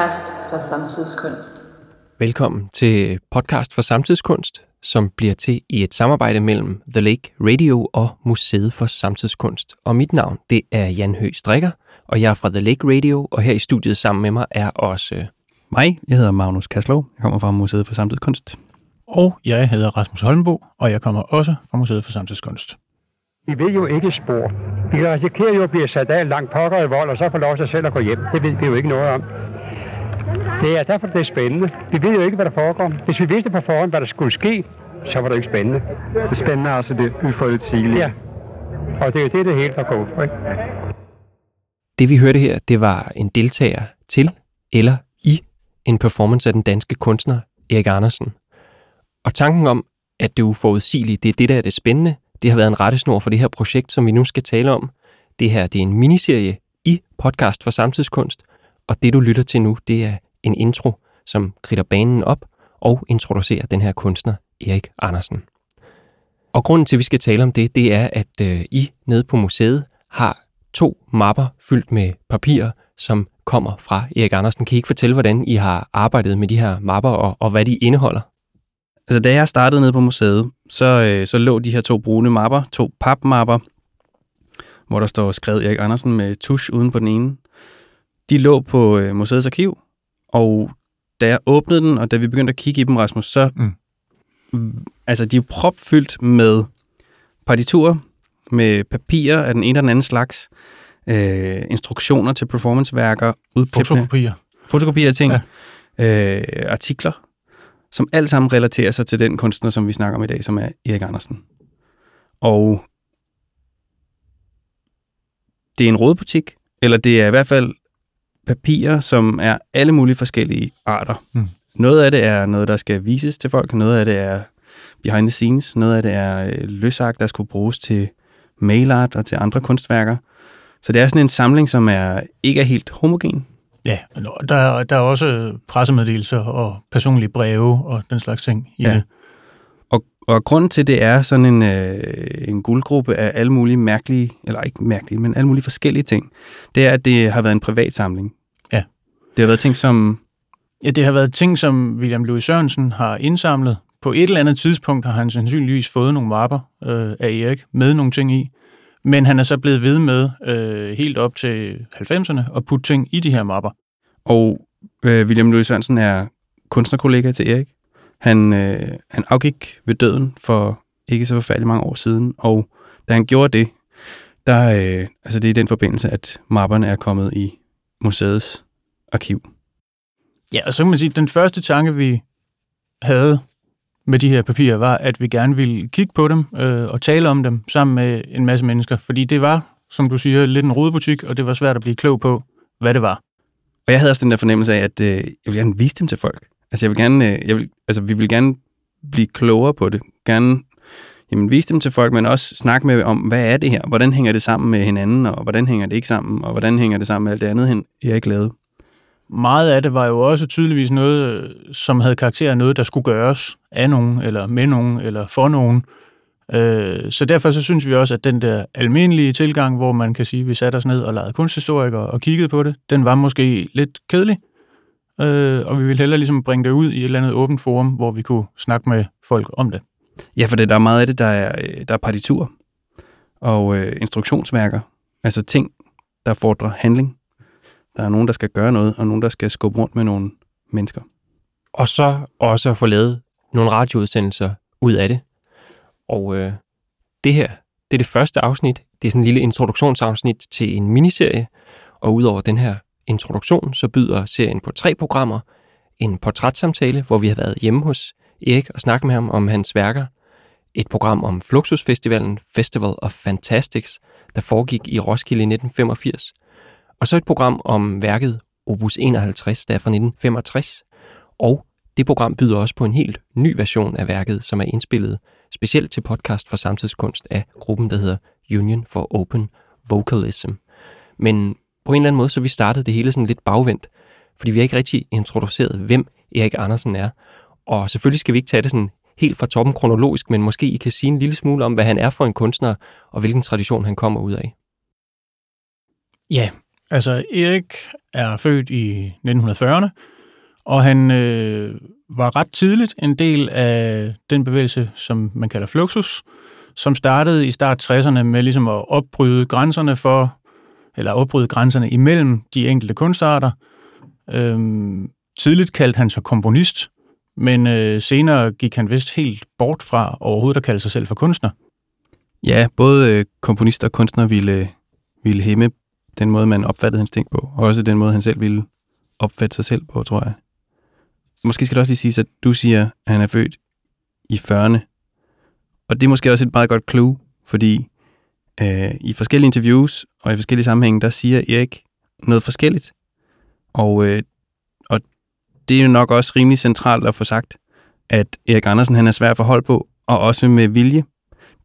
podcast for samtidskunst. Velkommen til podcast for samtidskunst, som bliver til i et samarbejde mellem The Lake Radio og Museet for Samtidskunst. Og mit navn, det er Jan Høgh Strikker, og jeg er fra The Lake Radio, og her i studiet sammen med mig er også... Mig, jeg hedder Magnus Kaslov, jeg kommer fra Museet for Samtidskunst. Og jeg hedder Rasmus Holmbo, og jeg kommer også fra Museet for Samtidskunst. Vi ved jo ikke spor. Vi risikerer jo at blive sat af langt pokker i vold, og så få lov til selv at gå hjem. Det ved vi jo ikke noget om. Det er derfor, det er spændende. Vi ved jo ikke, hvad der foregår. Hvis vi vidste på forhånd, hvad der skulle ske, så var det ikke spændende. Det spændende er altså det uforudsigelige. Ja, og det er jo det, det hele går ud på. Ikke? Det vi hørte her, det var en deltager til eller i en performance af den danske kunstner Erik Andersen. Og tanken om, at det uforudsigelige, det er det, der er det spændende, det har været en rettesnor for det her projekt, som vi nu skal tale om. Det her det er en miniserie i podcast for samtidskunst, og det du lytter til nu, det er en intro, som kritter banen op og introducerer den her kunstner, Erik Andersen. Og grunden til, at vi skal tale om det, det er, at øh, I nede på museet har to mapper fyldt med papirer, som kommer fra Erik Andersen. Kan I ikke fortælle, hvordan I har arbejdet med de her mapper, og, og hvad de indeholder? Altså, da jeg startede nede på museet, så, øh, så lå de her to brune mapper, to papmapper, hvor der står skrevet Erik Andersen med tusch uden på den ene. De lå på øh, museets arkiv, og da jeg åbnede den, og da vi begyndte at kigge i dem, Rasmus, så... Mm. Altså, de er propfyldt med partiturer, med papirer af den ene og den anden slags, øh, instruktioner til performanceværker, udklippende... Fotokopier. Fotokopier af ting, ja. øh, artikler, som alt sammen relaterer sig til den kunstner, som vi snakker om i dag, som er Erik Andersen. Og det er en rådbutik, eller det er i hvert fald papirer, som er alle mulige forskellige arter. Mm. Noget af det er noget, der skal vises til folk, noget af det er behind the scenes, noget af det er øh, løsagt, der skulle bruges til mailart og til andre kunstværker. Så det er sådan en samling, som er ikke er helt homogen. Ja, der, der er også pressemeddelelser og personlige breve og den slags ting i Ja. det. Og, og grunden til, det er sådan en, øh, en guldgruppe af alle mulige mærkelige, eller ikke mærkelige, men alle mulige forskellige ting, det er, at det har været en privat samling. Det har været ting som... Ja, det har været ting, som William Louis Sørensen har indsamlet. På et eller andet tidspunkt har han sandsynligvis fået nogle mapper øh, af Erik med nogle ting i. Men han er så blevet ved med øh, helt op til 90'erne at putte ting i de her mapper. Og øh, William Louis Sørensen er kunstnerkollega til Erik. Han, øh, han afgik ved døden for ikke så forfærdeligt mange år siden, og da han gjorde det, der, øh, altså det er i den forbindelse, at mapperne er kommet i museets arkiv. Ja, og så kan man sige, at den første tanke, vi havde med de her papirer, var, at vi gerne ville kigge på dem øh, og tale om dem sammen med en masse mennesker. Fordi det var, som du siger, lidt en rodebutik, og det var svært at blive klog på, hvad det var. Og jeg havde også den der fornemmelse af, at øh, jeg vil gerne vise dem til folk. Altså, jeg vil gerne, øh, jeg vil, altså, vi vil gerne blive klogere på det. Gerne jamen, vise dem til folk, men også snakke med om, hvad er det her? Hvordan hænger det sammen med hinanden, og hvordan hænger det ikke sammen, og hvordan hænger det sammen med alt det andet, jeg ikke lavede? Meget af det var jo også tydeligvis noget, som havde karakter af noget, der skulle gøres af nogen, eller med nogen, eller for nogen. Øh, Så derfor så synes vi også, at den der almindelige tilgang, hvor man kan sige, at vi satte os ned og lavede kunsthistorikere og kiggede på det, den var måske lidt kedelig. Øh, Og vi ville hellere ligesom bringe det ud i et eller andet åbent forum, hvor vi kunne snakke med folk om det. Ja, for det, der er meget af det, der er, der er partitur og øh, instruktionsværker. Altså ting, der fordrer handling. Der er nogen, der skal gøre noget, og nogen, der skal skubbe rundt med nogle mennesker. Og så også at få lavet nogle radioudsendelser ud af det. Og øh, det her, det er det første afsnit. Det er sådan en lille introduktionsafsnit til en miniserie. Og udover den her introduktion, så byder serien på tre programmer. En portrætsamtale, hvor vi har været hjemme hos Erik og snakket med ham om hans værker. Et program om Fluxusfestivalen, Festival of Fantastics, der foregik i Roskilde i 1985. Og så et program om værket Opus 51, der er fra 1965. Og det program byder også på en helt ny version af værket, som er indspillet specielt til podcast for samtidskunst af gruppen, der hedder Union for Open Vocalism. Men på en eller anden måde, så vi startede det hele sådan lidt bagvendt, fordi vi har ikke rigtig introduceret, hvem Erik Andersen er. Og selvfølgelig skal vi ikke tage det sådan helt fra toppen kronologisk, men måske I kan sige en lille smule om, hvad han er for en kunstner, og hvilken tradition han kommer ud af. Ja, Altså, Erik er født i 1940'erne, og han øh, var ret tidligt en del af den bevægelse, som man kalder Fluxus, som startede i start 60'erne med ligesom at opbryde grænserne for, eller opbryde grænserne imellem de enkelte kunstarter. Øhm, tidligt kaldte han sig komponist, men øh, senere gik han vist helt bort fra overhovedet at kalde sig selv for kunstner. Ja, både øh, komponist og kunstner ville, ville hæmme den måde, man opfattede hans ting på, og også den måde, han selv ville opfatte sig selv på, tror jeg. Måske skal det også lige siges, at du siger, at han er født i 40'erne. Og det er måske også et meget godt clue, fordi øh, i forskellige interviews og i forskellige sammenhænge, der siger Erik noget forskelligt. Og, øh, og det er jo nok også rimelig centralt at få sagt, at Erik Andersen han er svær at forholde på, og også med vilje.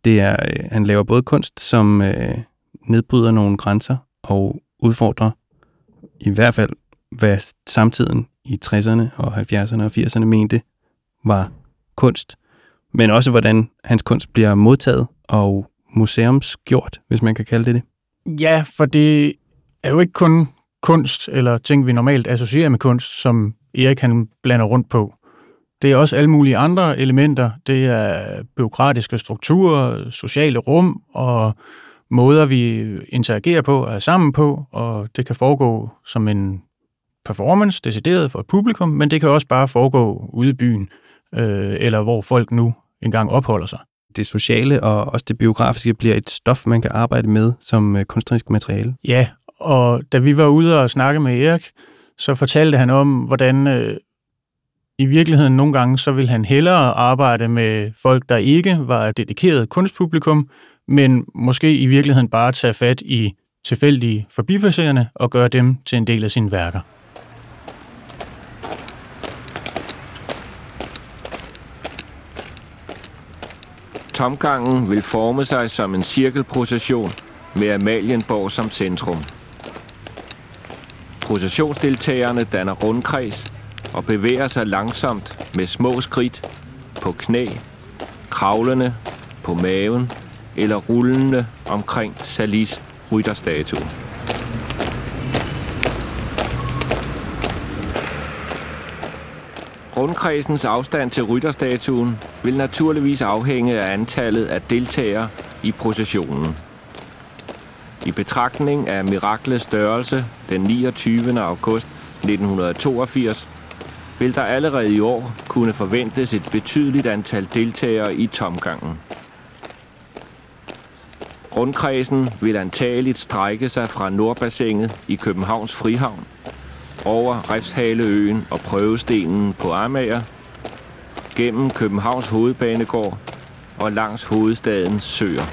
Det er, øh, han laver både kunst, som øh, nedbryder nogle grænser og udfordrer i hvert fald, hvad samtiden i 60'erne og 70'erne og 80'erne mente var kunst, men også hvordan hans kunst bliver modtaget og museumsgjort, hvis man kan kalde det det. Ja, for det er jo ikke kun kunst eller ting, vi normalt associerer med kunst, som Erik han blander rundt på. Det er også alle mulige andre elementer. Det er byråkratiske strukturer, sociale rum og måder, vi interagerer på og er sammen på, og det kan foregå som en performance, decideret for et publikum, men det kan også bare foregå ude i byen, øh, eller hvor folk nu engang opholder sig. Det sociale og også det biografiske bliver et stof, man kan arbejde med som øh, kunstnerisk materiale. Ja, og da vi var ude og snakke med Erik, så fortalte han om, hvordan øh, i virkeligheden nogle gange, så vil han hellere arbejde med folk, der ikke var et dedikeret kunstpublikum, men måske i virkeligheden bare tage fat i tilfældige forbipasserende og gøre dem til en del af sine værker. Tomgangen vil forme sig som en cirkelprocession med Amalienborg som centrum. Processionsdeltagerne danner rundkreds og bevæger sig langsomt med små skridt på knæ, kravlende på maven eller rullende omkring Salis rytterstatue. Rundkredsens afstand til rytterstatuen vil naturligvis afhænge af antallet af deltagere i processionen. I betragtning af miraklets størrelse den 29. august 1982 vil der allerede i år kunne forventes et betydeligt antal deltagere i tomgangen. Rundkredsen vil antageligt strække sig fra Nordbassinet i Københavns Frihavn over Refshaleøen og Prøvestenen på Amager, gennem Københavns Hovedbanegård og langs hovedstadens søer.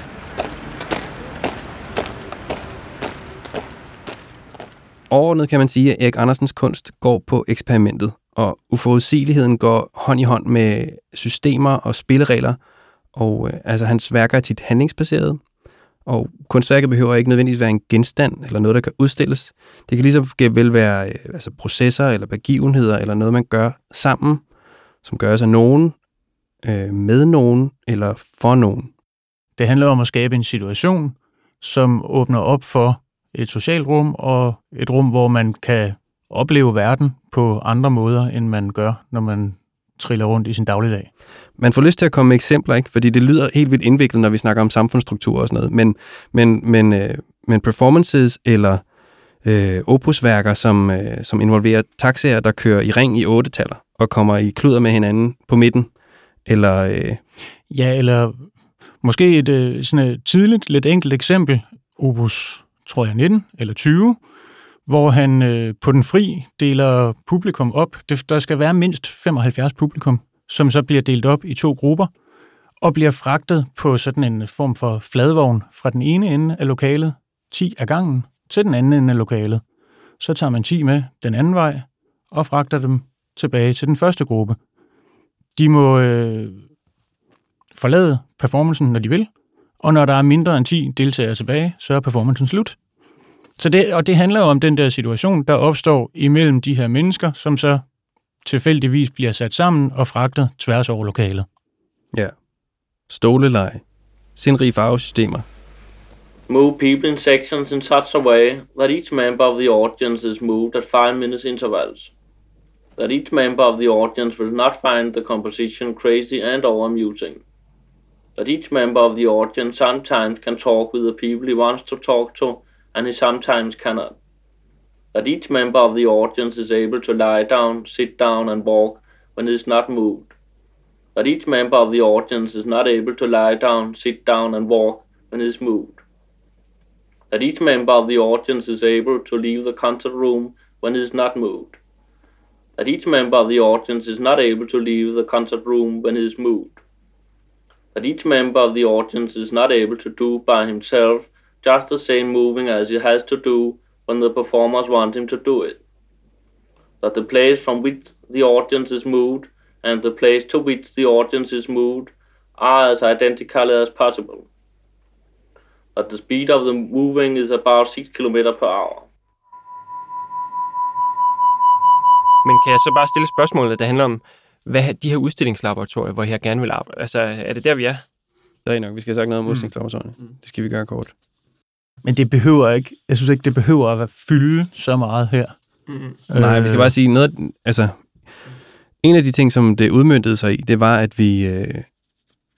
Overordnet kan man sige, at Erik Andersens kunst går på eksperimentet, og uforudsigeligheden går hånd i hånd med systemer og spilleregler, og øh, altså hans værker er tit handlingsbaseret, og kunstværket behøver ikke nødvendigvis være en genstand eller noget, der kan udstilles. Det kan ligesom vel være øh, altså processer eller begivenheder eller noget, man gør sammen, som gør sig nogen, øh, med nogen eller for nogen. Det handler om at skabe en situation, som åbner op for et socialt rum og et rum, hvor man kan opleve verden på andre måder, end man gør, når man triller rundt i sin dagligdag. Man får lyst til at komme med eksempler, ikke? fordi det lyder helt vildt indviklet, når vi snakker om samfundsstruktur og sådan noget, men, men, men, øh, men performances eller øh, opusværker, som, øh, som involverer taxaer, der kører i ring i otte taller og kommer i kluder med hinanden på midten, eller... Øh... Ja, eller måske et øh, sådan et tidligt, lidt enkelt eksempel, opus, tror jeg, 19 eller 20, hvor han øh, på den fri deler publikum op. Det, der skal være mindst 75 publikum, som så bliver delt op i to grupper og bliver fragtet på sådan en form for fladvogn fra den ene ende af lokalet, 10 af gangen, til den anden ende af lokalet. Så tager man 10 med den anden vej og fragter dem tilbage til den første gruppe. De må øh, forlade performancen, når de vil, og når der er mindre end 10 deltagere tilbage, så er performancen slut. Så det, og det handler jo om den der situation, der opstår imellem de her mennesker, som så tilfældigvis bliver sat sammen og fragtet tværs over lokalet. Ja. Stoleleje. Sindrige farvesystemer. Move people in sections in such a way that each member of the audience is moved at 5 minutes intervals. That each member of the audience will not find the composition crazy and or amusing. That each member of the audience sometimes can talk with the people he wants to talk to and he sometimes cannot. That each member of the audience is able to lie down, sit down and walk when he is not moved. That each member of the audience is not able to lie down, sit down and walk when he is moved. That each member of the audience is able to leave the concert room when he is not moved. That each member of the audience is not able to leave the concert room when he is moved. That each member of the audience is not able to do by himself just the same moving as he has to do when the performers want him to do it. That the place from which the audience is moved and the place to which the audience is moved are as identical as possible. That the speed of the moving is about 6 km per hour. Men kan jeg så bare stille spørgsmålet, der handler om, hvad de her udstillingslaboratorier, hvor jeg gerne vil arbejde, altså er det der, vi er? Det er nok. Vi skal have sagt noget om udstillingslaboratorierne. Mm. Det skal vi gøre kort. Men det behøver ikke, jeg synes ikke, det behøver at være fylde så meget her. Mm. Nej, vi skal bare sige noget, altså, en af de ting, som det udmyndtede sig i, det var, at vi, øh,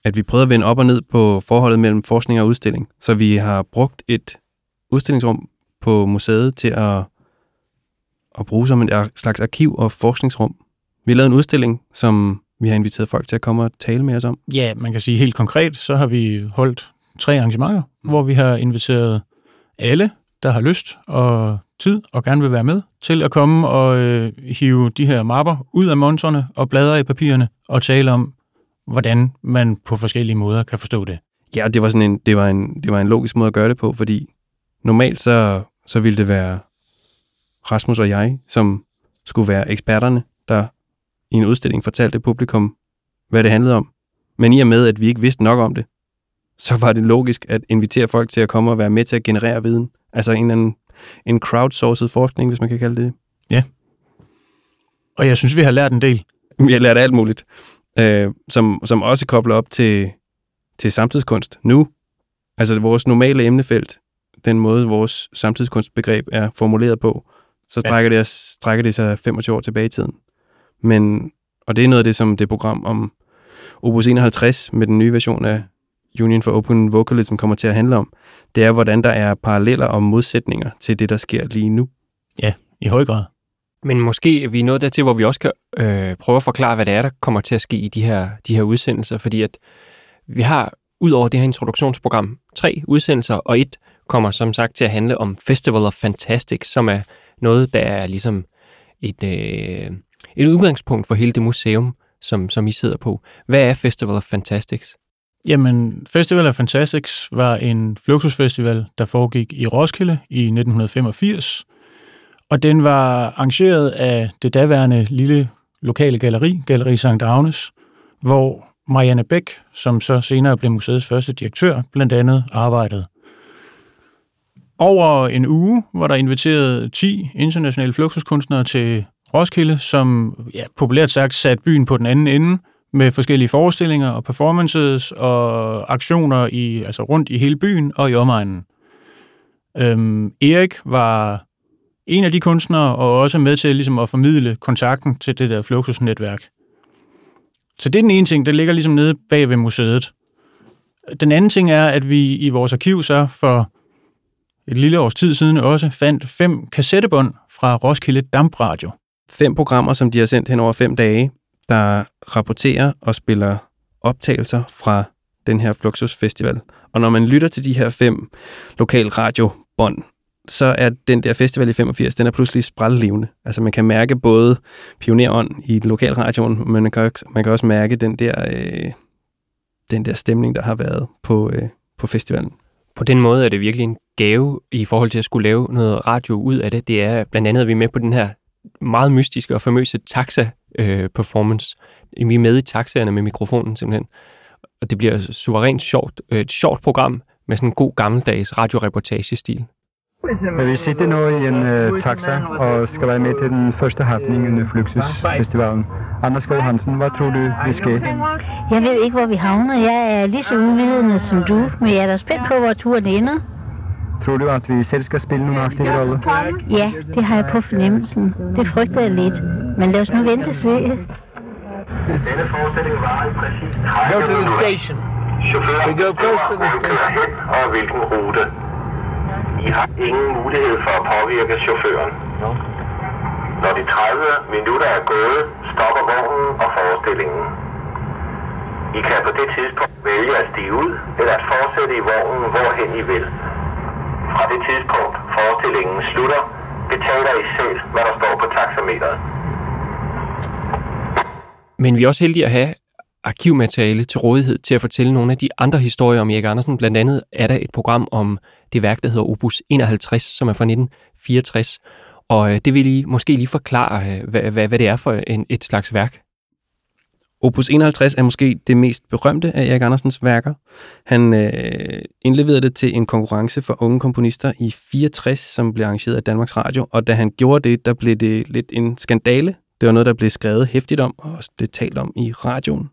at vi prøvede at vende op og ned på forholdet mellem forskning og udstilling. Så vi har brugt et udstillingsrum på museet til at, at bruge som en slags arkiv- og forskningsrum. Vi har lavet en udstilling, som vi har inviteret folk til at komme og tale med os om. Ja, man kan sige helt konkret, så har vi holdt tre arrangementer, mm. hvor vi har inviteret alle, der har lyst og tid og gerne vil være med, til at komme og øh, hive de her mapper ud af montrene og bladre i papirerne og tale om, hvordan man på forskellige måder kan forstå det. Ja, det var, sådan en, det var, en, det var en logisk måde at gøre det på, fordi normalt så, så ville det være Rasmus og jeg, som skulle være eksperterne, der i en udstilling fortalte publikum, hvad det handlede om. Men i og med, at vi ikke vidste nok om det, så var det logisk at invitere folk til at komme og være med til at generere viden. Altså en, en, en crowdsourced forskning, hvis man kan kalde det. Ja. Og jeg synes, vi har lært en del. Vi har lært alt muligt, øh, som, som også kobler op til, til samtidskunst nu. Altså vores normale emnefelt, den måde, vores samtidskunstbegreb er formuleret på, så strækker, ja. det, strækker det sig 25 år tilbage i tiden. Men, og det er noget af det, som det program om Opus 51 med den nye version af Union for Open Vocalism kommer til at handle om, det er, hvordan der er paralleller og modsætninger til det, der sker lige nu. Ja, i høj grad. Men måske er vi nået dertil, hvor vi også kan øh, prøve at forklare, hvad det er, der kommer til at ske i de her, de her udsendelser, fordi at vi har ud over det her introduktionsprogram tre udsendelser, og et kommer som sagt til at handle om Festival of Fantastics, som er noget, der er ligesom et, øh, et udgangspunkt for hele det museum, som, som I sidder på. Hvad er Festival of Fantastics? Jamen, Festival of Fantastics var en Fluxusfestival, der foregik i Roskilde i 1985, og den var arrangeret af det daværende lille lokale galleri, Galleri St. Agnes, hvor Marianne Bæk, som så senere blev museets første direktør, blandt andet arbejdede. Over en uge var der inviteret 10 internationale fluxuskunstnere til Roskilde, som ja, populært sagt satte byen på den anden ende med forskellige forestillinger og performances og aktioner i, altså rundt i hele byen og i omegnen. Øhm, Erik var en af de kunstnere, og også med til ligesom at formidle kontakten til det der Fluxus-netværk. Så det er den ene ting, der ligger ligesom nede bag ved museet. Den anden ting er, at vi i vores arkiv så for et lille års tid siden også fandt fem kassettebånd fra Roskilde Dampradio. Fem programmer, som de har sendt hen over fem dage, der rapporterer og spiller optagelser fra den her Fluxus Festival. Og når man lytter til de her fem lokal radiobånd, så er den der festival i 85, den er pludselig sprællevende. Altså man kan mærke både pionerånd i lokalradioen, men man kan også, man kan også mærke den der, øh, den der stemning, der har været på, øh, på festivalen. På den måde er det virkelig en gave i forhold til at skulle lave noget radio ud af det. Det er blandt andet, at vi er med på den her meget mystiske og famøse taxa-performance. Øh, vi er med i taxaerne med mikrofonen simpelthen. Og det bliver suverænt sjovt. Et sjovt program med sådan en god gammeldags radioreportagestil. Vi sitter nu i en uh, taxa og skal være med til den første happening under Fluxus-festivalen. Anders Skov Hansen, hvad tror du, vi skal? Jeg ved ikke, hvor vi havner. Jeg er lige så uvidende som du, men jeg er da spændt på, hvor turen ender. Tror du, at vi selv skal spille nogle aktive roller? Ja, det har jeg på fornemmelsen. Det frygter jeg lidt. Men lad os nu vente og se. Denne forestilling var i præcis 30 Go to the station. Chaufføren We go first to the hvor du kører hen og hvilken rute. I har ingen mulighed for at påvirke chaufføren. Når de 30 minutter er gået, stopper vognen og forestillingen. I kan på det tidspunkt vælge at stige ud, eller at fortsætte i vognen, hvorhen I vil. Fra det tidspunkt forestillingen slutter, betaler I selv, hvad der står på taxameteret. Men vi er også heldige at have arkivmateriale til rådighed til at fortælle nogle af de andre historier om Erik Andersen. Blandt andet er der et program om det værk, der hedder Opus 51, som er fra 1964. Og øh, det vil I måske lige forklare, øh, hvad, hvad, hvad det er for en, et slags værk. Opus 51 er måske det mest berømte af Erik Andersens værker. Han øh, indleverede det til en konkurrence for unge komponister i 64, som blev arrangeret af Danmarks Radio, og da han gjorde det, der blev det lidt en skandale. Det var noget, der blev skrevet hæftigt om, og også blev talt om i radioen.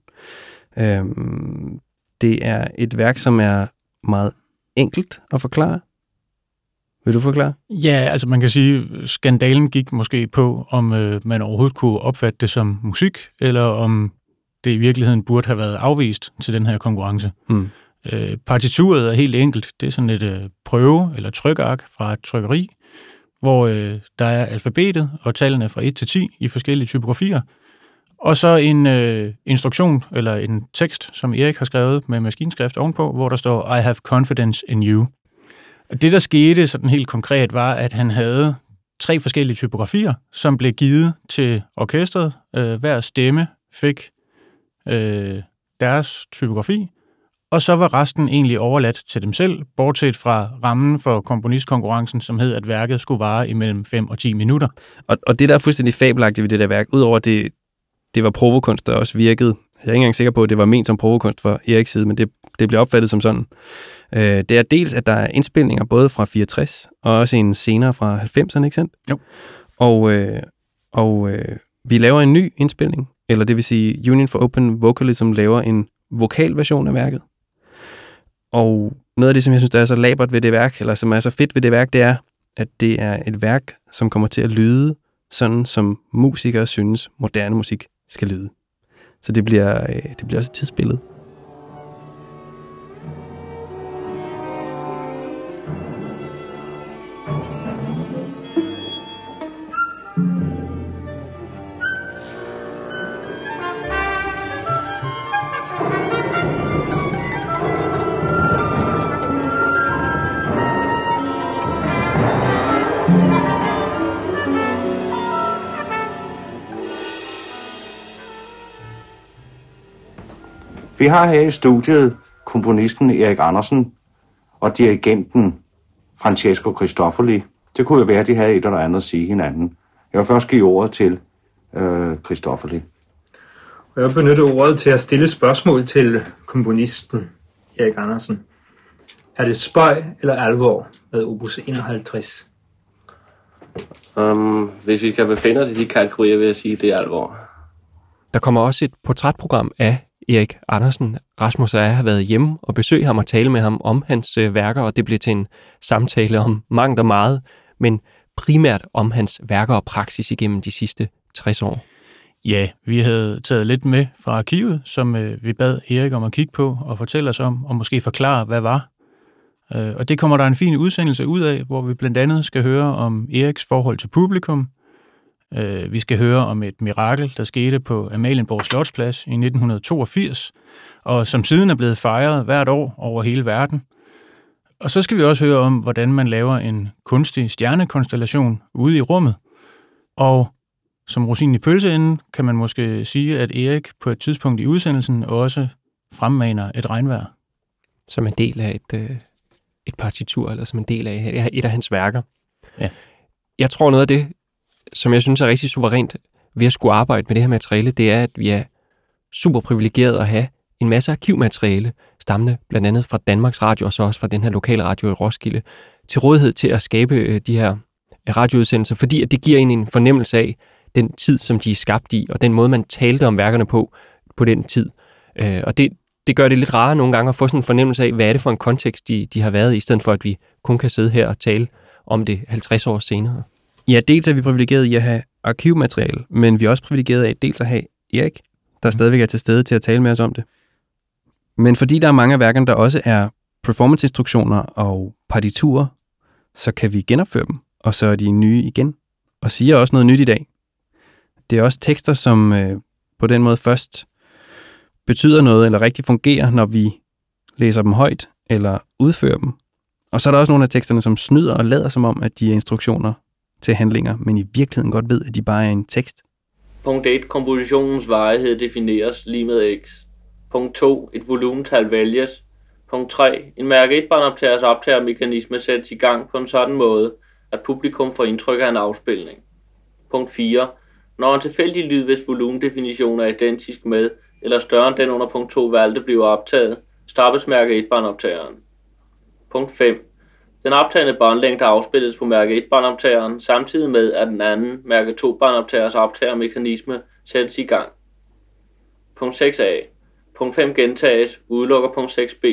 Øhm, det er et værk, som er meget enkelt at forklare. Vil du forklare? Ja, altså man kan sige, skandalen gik måske på, om øh, man overhovedet kunne opfatte det som musik, eller om det i virkeligheden burde have været afvist til den her konkurrence. Mm. Øh, partituret er helt enkelt. Det er sådan et øh, prøve- eller trykark fra et trykkeri, hvor øh, der er alfabetet og tallene fra 1 til 10 i forskellige typografier. Og så en øh, instruktion eller en tekst, som Erik har skrevet med maskinskrift ovenpå, hvor der står, I have confidence in you. Og det, der skete sådan helt konkret, var, at han havde tre forskellige typografier, som blev givet til orkestret. Øh, hver stemme fik øh, deres typografi, og så var resten egentlig overladt til dem selv, bortset fra rammen for komponistkonkurrencen, som hed, at værket skulle vare imellem 5 og 10 minutter. Og, og det, der er fuldstændig fabelagtigt ved det der værk, udover det, det var provokunst, der også virkede, jeg er ikke engang sikker på, at det var ment som provokunst fra Eriks side, men det, det blev opfattet som sådan. Øh, det er dels, at der er indspilninger både fra 64 og også en senere fra 90'erne, ikke sandt? Jo. Og, øh, og øh, vi laver en ny indspilning, eller det vil sige Union for Open Vocalism laver en vokalversion af værket. Og noget af det, som jeg synes, der er så labert ved det værk, eller som er så fedt ved det værk, det er, at det er et værk, som kommer til at lyde sådan, som musikere synes, moderne musik skal lyde. Så det bliver, øh, det bliver også et tidsbillede. Vi har her i studiet komponisten Erik Andersen og dirigenten Francesco Cristofoli. Det kunne jo være, at de havde et eller andet at sige hinanden. Jeg vil først give ordet til øh, Cristofoli. Og jeg benytter ordet til at stille spørgsmål til komponisten Erik Andersen. Er det spøj eller alvor med opus 51? Um, hvis vi kan befinde os i de kategorier, vil jeg sige, at det er alvor. Der kommer også et portrætprogram af Erik Andersen. Rasmus og jeg har været hjemme og besøgt ham og tale med ham om hans øh, værker, og det blev til en samtale om mangt og meget, men primært om hans værker og praksis igennem de sidste 60 år. Ja, vi havde taget lidt med fra arkivet, som øh, vi bad Erik om at kigge på og fortælle os om, og måske forklare, hvad var. Øh, og det kommer der en fin udsendelse ud af, hvor vi blandt andet skal høre om Eriks forhold til publikum. Øh, vi skal høre om et mirakel, der skete på Amalienborg Slotsplads i 1982, og som siden er blevet fejret hvert år over hele verden. Og så skal vi også høre om, hvordan man laver en kunstig stjernekonstellation ude i rummet. Og som rosin i pølseenden kan man måske sige, at Erik på et tidspunkt i udsendelsen også fremmaner et regnvejr. Som en del af et, øh, et partitur, eller som en del af et af hans værker. Ja. Jeg tror noget af det, som jeg synes er rigtig suverænt ved at skulle arbejde med det her materiale, det er, at vi er super privilegeret at have en masse arkivmateriale, stammende blandt andet fra Danmarks Radio, og så også fra den her lokale radio i Roskilde, til rådighed til at skabe øh, de her øh, radioudsendelser, fordi at det giver en en fornemmelse af den tid, som de er skabt i, og den måde, man talte om værkerne på, på den tid. Øh, og det, det gør det lidt rarere nogle gange at få sådan en fornemmelse af, hvad er det for en kontekst, de, de har været i, i stedet for at vi kun kan sidde her og tale om det 50 år senere. Ja, dels er vi privilegeret i at have arkivmateriale, men vi er også privilegeret af dels at have Erik, der stadigvæk er til stede til at tale med os om det. Men fordi der er mange af værkerne, der også er performance-instruktioner og partiturer, så kan vi genopføre dem, og så er de nye igen, og siger også noget nyt i dag. Det er også tekster, som øh, på den måde først betyder noget, eller rigtig fungerer, når vi læser dem højt, eller udfører dem. Og så er der også nogle af teksterne, som snyder og lader som om, at de er instruktioner til handlinger, men i virkeligheden godt ved, at de bare er en tekst. Punkt 1. Kompositionens varighed defineres lige med x. Punkt 2. Et volumental vælges. Punkt 3. En mærke 1 båndoptagers optagermekanisme sættes i gang på en sådan måde, at publikum får indtryk af en afspilning. Punkt 4. Når en tilfældig lyd, hvis volumendefinition er identisk med, eller større end den under punkt 2 valgte bliver optaget, stoppes mærke 1 båndoptageren. Punkt 5. Den optagende båndlængde afspilles på mærke 1 båndoptageren, samtidig med at den anden mærke 2 båndoptagers optagermekanisme sættes i gang. Punkt 6a. Punkt 5 gentages, udelukker punkt 6b.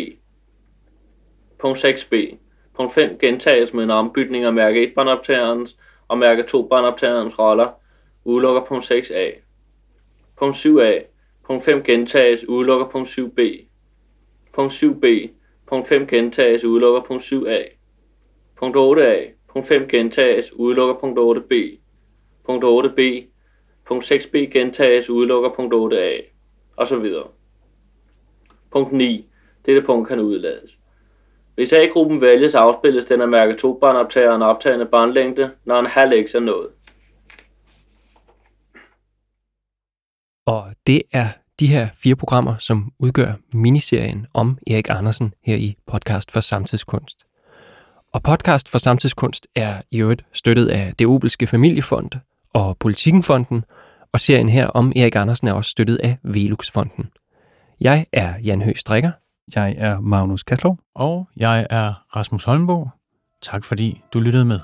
Punkt 6b. Punkt 5 gentages med en ombytning af mærke 1 båndoptagerens og mærke 2 båndoptagerens roller, udelukker punkt 6a. Punkt 7a. Punkt 5 gentages, udelukker punkt 7b. Punkt 7b. Punkt 5 gentages, udelukker punkt 7a. Punkt 8a. Punkt 5 gentages, udelukker punkt 8b. Punkt 8b. Punkt 6b gentages, udelukker punkt 8a. Og så videre. Punkt 9. Dette punkt kan udlades. Hvis A-gruppen vælges, afspilles den af mærke 2 båndoptageren optagende båndlængde, når en halv x er nået. Og det er de her fire programmer, som udgør miniserien om Erik Andersen her i Podcast for Samtidskunst. Og Podcast for Samtidskunst er i øvrigt støttet af Det Obelske Familiefond og Politikenfonden, og serien her om Erik Andersen er også støttet af Veluxfonden. Jeg er Jan Høgh Strikker. Jeg er Magnus Kaslov. Og jeg er Rasmus Holmbo. Tak fordi du lyttede med.